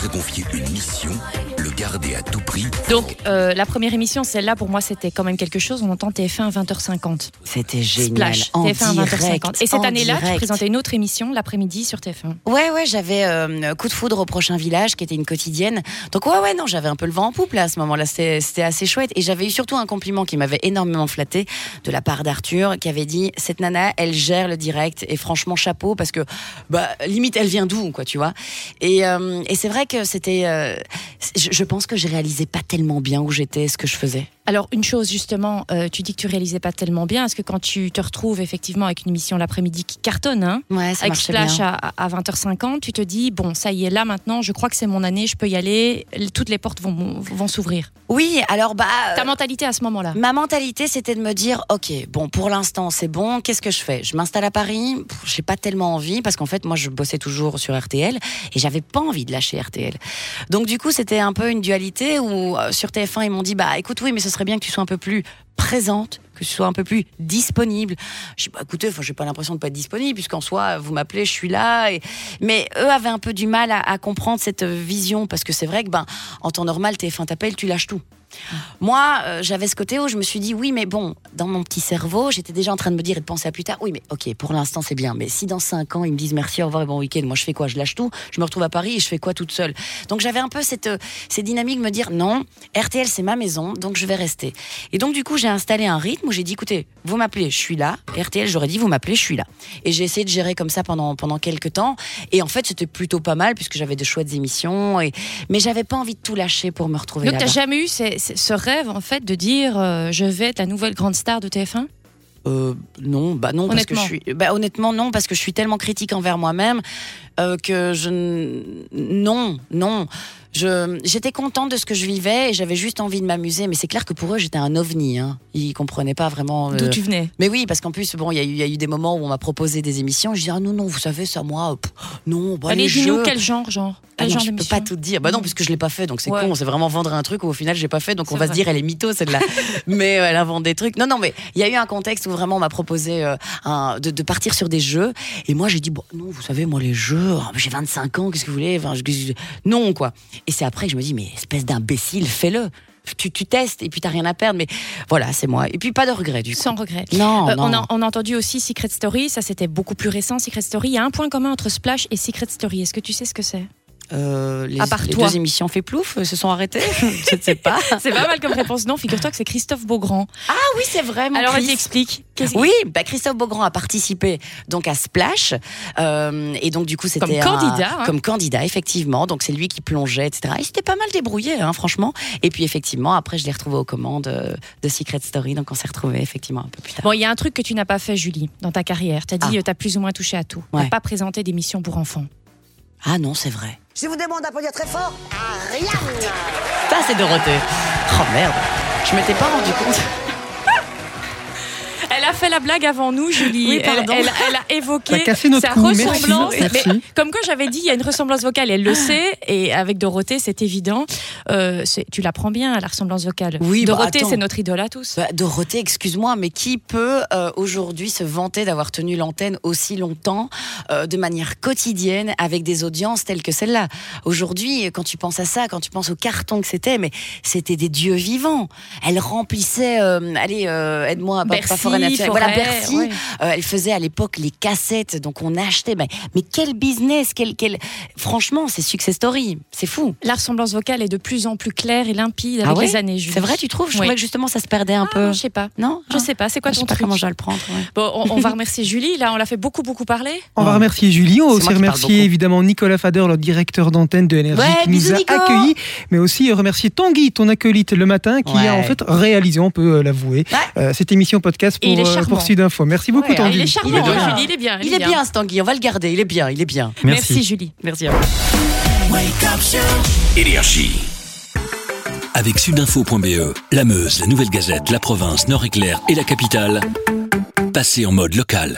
Ai confié une mission, le garder à tout prix. Donc, euh, la première émission, celle-là, pour moi, c'était quand même quelque chose. On entend TF1 à 20h50. C'était génial. Splash, En TF1 à 20h50. direct, Et cette année-là, tu présentais une autre émission l'après-midi sur TF1. Ouais, ouais, j'avais euh, Coup de foudre au prochain village, qui était une quotidienne. Donc, ouais, ouais, non, j'avais un peu le vent en poupe là à ce moment-là. C'était c'était assez chouette. Et j'avais eu surtout un compliment qui m'avait énormément flatté de la part d'Arthur, qui avait dit Cette nana, elle gère le direct. Et franchement, chapeau, parce que, bah, limite, elle vient d'où, quoi, tu vois? Et, euh, et c'est vrai que c'était. euh, je, je pense que je réalisais pas tellement bien où j'étais, ce que je faisais. Alors, une chose, justement, euh, tu dis que tu réalisais pas tellement bien. Est-ce que quand tu te retrouves effectivement avec une émission l'après-midi qui cartonne, hein, Ouais, ça avec Splash bien. à, à 20h50, tu te dis, bon, ça y est, là maintenant, je crois que c'est mon année, je peux y aller, toutes les portes vont, vont s'ouvrir. Oui, alors, bah. Ta mentalité à ce moment-là Ma mentalité, c'était de me dire, ok, bon, pour l'instant, c'est bon. Qu'est-ce que je fais? Je m'installe à Paris. J'ai pas tellement envie parce qu'en fait, moi, je bossais toujours sur RTL et j'avais pas envie de lâcher RTL. Donc, du coup, c'était un peu une dualité où euh, sur TF1, ils m'ont dit, bah, écoute, oui, mais ce serait bien que tu sois un peu plus présente, que tu sois un peu plus disponible. Je dis, bah, écoutez, enfin, j'ai pas l'impression de pas être disponible puisqu'en soi, vous m'appelez, je suis là. Mais eux avaient un peu du mal à, à comprendre cette vision parce que c'est vrai que, ben, en temps normal, TF1 t'appelle, tu lâches tout. Moi, euh, j'avais ce côté où je me suis dit, oui, mais bon, dans mon petit cerveau, j'étais déjà en train de me dire et de penser à plus tard, oui, mais ok, pour l'instant, c'est bien. Mais si dans cinq ans, ils me disent merci, au revoir et bon week-end, moi, je fais quoi? Je lâche tout, je me retrouve à Paris et je fais quoi toute seule? Donc, j'avais un peu cette, euh, cette dynamique de me dire, non, RTL, c'est ma maison, donc je vais rester. Et donc, du coup, j'ai installé un rythme où j'ai dit, écoutez, vous m'appelez, je suis là. RTL, j'aurais dit, vous m'appelez, je suis là. Et j'ai essayé de gérer comme ça pendant, pendant quelques temps. Et en fait, c'était plutôt pas mal puisque j'avais de chouettes émissions. Et... Mais j'avais pas envie de tout lâcher pour me retrouver Donc, t'as jamais eu ces- ce rêve, en fait, de dire, euh, je vais être la nouvelle grande star de TF1 Euh, non, bah non, parce que je Honnêtement. suis. Bah honnêtement, non, parce que je suis tellement critique envers moi-même euh, que je. Non, non. Je, j'étais contente de ce que je vivais et j'avais juste envie de m'amuser. Mais c'est clair que pour eux, j'étais un ovni. Hein. Ils comprenaient pas vraiment. euh, D'où tu venais Mais oui, parce qu'en plus, bon, il y, a eu- il y a eu des moments où on m'a proposé des émissions. Je dis ah non non, vous savez ça moi, pff, non. Bah, Allez, dis-nous quel genre, genre ah non, genre je peux pas tout dire. Bah non, puisque je l'ai pas fait, donc c'est Ouais. con. C'est vraiment vendre un truc où au final j'ai pas fait, donc on va se dire elle est mytho celle-là. mais euh, elle invente des trucs. Non, non, mais il y a eu un contexte où vraiment on m'a proposé euh, un- de, de partir sur des jeux, et moi j'ai dit bon non, vous savez moi les jeux, ah, j'ai 25 ans, qu'est-ce que vous voulez? Enfin, je- je- Non quoi. Et c'est après que je me dis mais espèce d'imbécile, fais-le. Tu, tu testes et puis t'as rien à perdre, mais voilà, c'est moi. Et puis pas de regret du coup. Sans regret. Non, Euh, non. On, a, on a entendu aussi Secret Story, ça c'était beaucoup plus récent, Secret Story. Il y a un point commun entre Splash et Secret Story. Est-ce que tu sais ce que c'est? Euh, les, À part les toi. deux émissions fait plouf euh, se sont arrêtées. Je ne sais pas. C'est pas mal comme réponse. Non, figure-toi que c'est Christophe Beaugrand. Ah oui, c'est vrai. mon Alors, Chris. vas-y, explique. Qu'est-ce- Oui, bah Christophe Beaugrand a participé donc à Splash euh, et donc du coup c'était Comme un- candidat, hein. comme candidat effectivement. Donc c'est lui qui plongeait, etc. Il s'était pas mal débrouillé, hein, franchement. Et puis effectivement après je l'ai retrouvé aux commandes de Secret Story, donc on s'est retrouvés effectivement un peu plus tard. Bon, il y a un truc que tu n'as pas fait, Julie, dans ta carrière. Tu as dit, tu as plus ou moins touché à tout. Tu Ouais. n'as pas présenté d'émission pour enfants. Ah non, c'est vrai. Je vous demande d'applaudir très fort. Ariane Ça c'est Dorothée. Oh merde, je m'étais pas rendu compte. Elle a fait la blague avant nous, Julie. Oui, elle, pardon. elle- elle a évoqué T'as cassé notre sa coup. Ressemblance. merci. Mais comme quoi j'avais dit, il y a une ressemblance vocale. Elle le sait. Et avec Dorothée, c'est évident. Euh, tu l'apprends bien, la ressemblance vocale. Oui, bah, Dorothée, c'est notre idole à tous. Bah, Dorothée, excuse-moi, mais qui peut euh, aujourd'hui se vanter d'avoir tenu l'antenne aussi longtemps, euh, de manière quotidienne, avec des audiences telles que celle-là? Aujourd'hui, quand tu penses à ça, quand tu penses au carton que c'était, mais c'était des dieux vivants. Elle remplissait, euh, allez, euh, aide-moi, pas- pas Forêt voilà Bercy. ouais. Euh, elle faisait à l'époque les cassettes, donc on achetait. Mais, mais quel business, quel, quel... franchement, c'est success story, c'est fou. La ressemblance vocale est de plus en plus claire et limpide avec Ah ouais les années. C'est vrai, tu trouves? Je Oui. trouvais que justement ça se perdait un Ah, peu. Je sais pas. Non? Je sais pas. C'est quoi Je ton sais pas truc? comment je le prendre. ouais. Bon, on, on va remercier Julie. Là, on l'a fait beaucoup, beaucoup parler. On va remercier Julie, on va aussi remercier évidemment Nicolas Fader, le directeur d'antenne de Énergie, Ouais, qui nous a accueillis, mais aussi remercier Tanguy, ton acolyte le matin, qui Ouais. a en fait réalisé, on peut euh, l'avouer, euh, cette émission podcast il pour, euh, pour Sudinfo. Merci beaucoup Ouais, Tanguy. Il est charmant, Il est hein, bien. Julie. Il est bien. Il est bien, ce Tanguy, on va le garder, il est bien, il est bien. Merci, Julie. Merci à vous. Énergie. Avec sudinfo.be, la Meuse, la Nouvelle Gazette, la province, Nord-Éclair et la capitale, passez en mode local.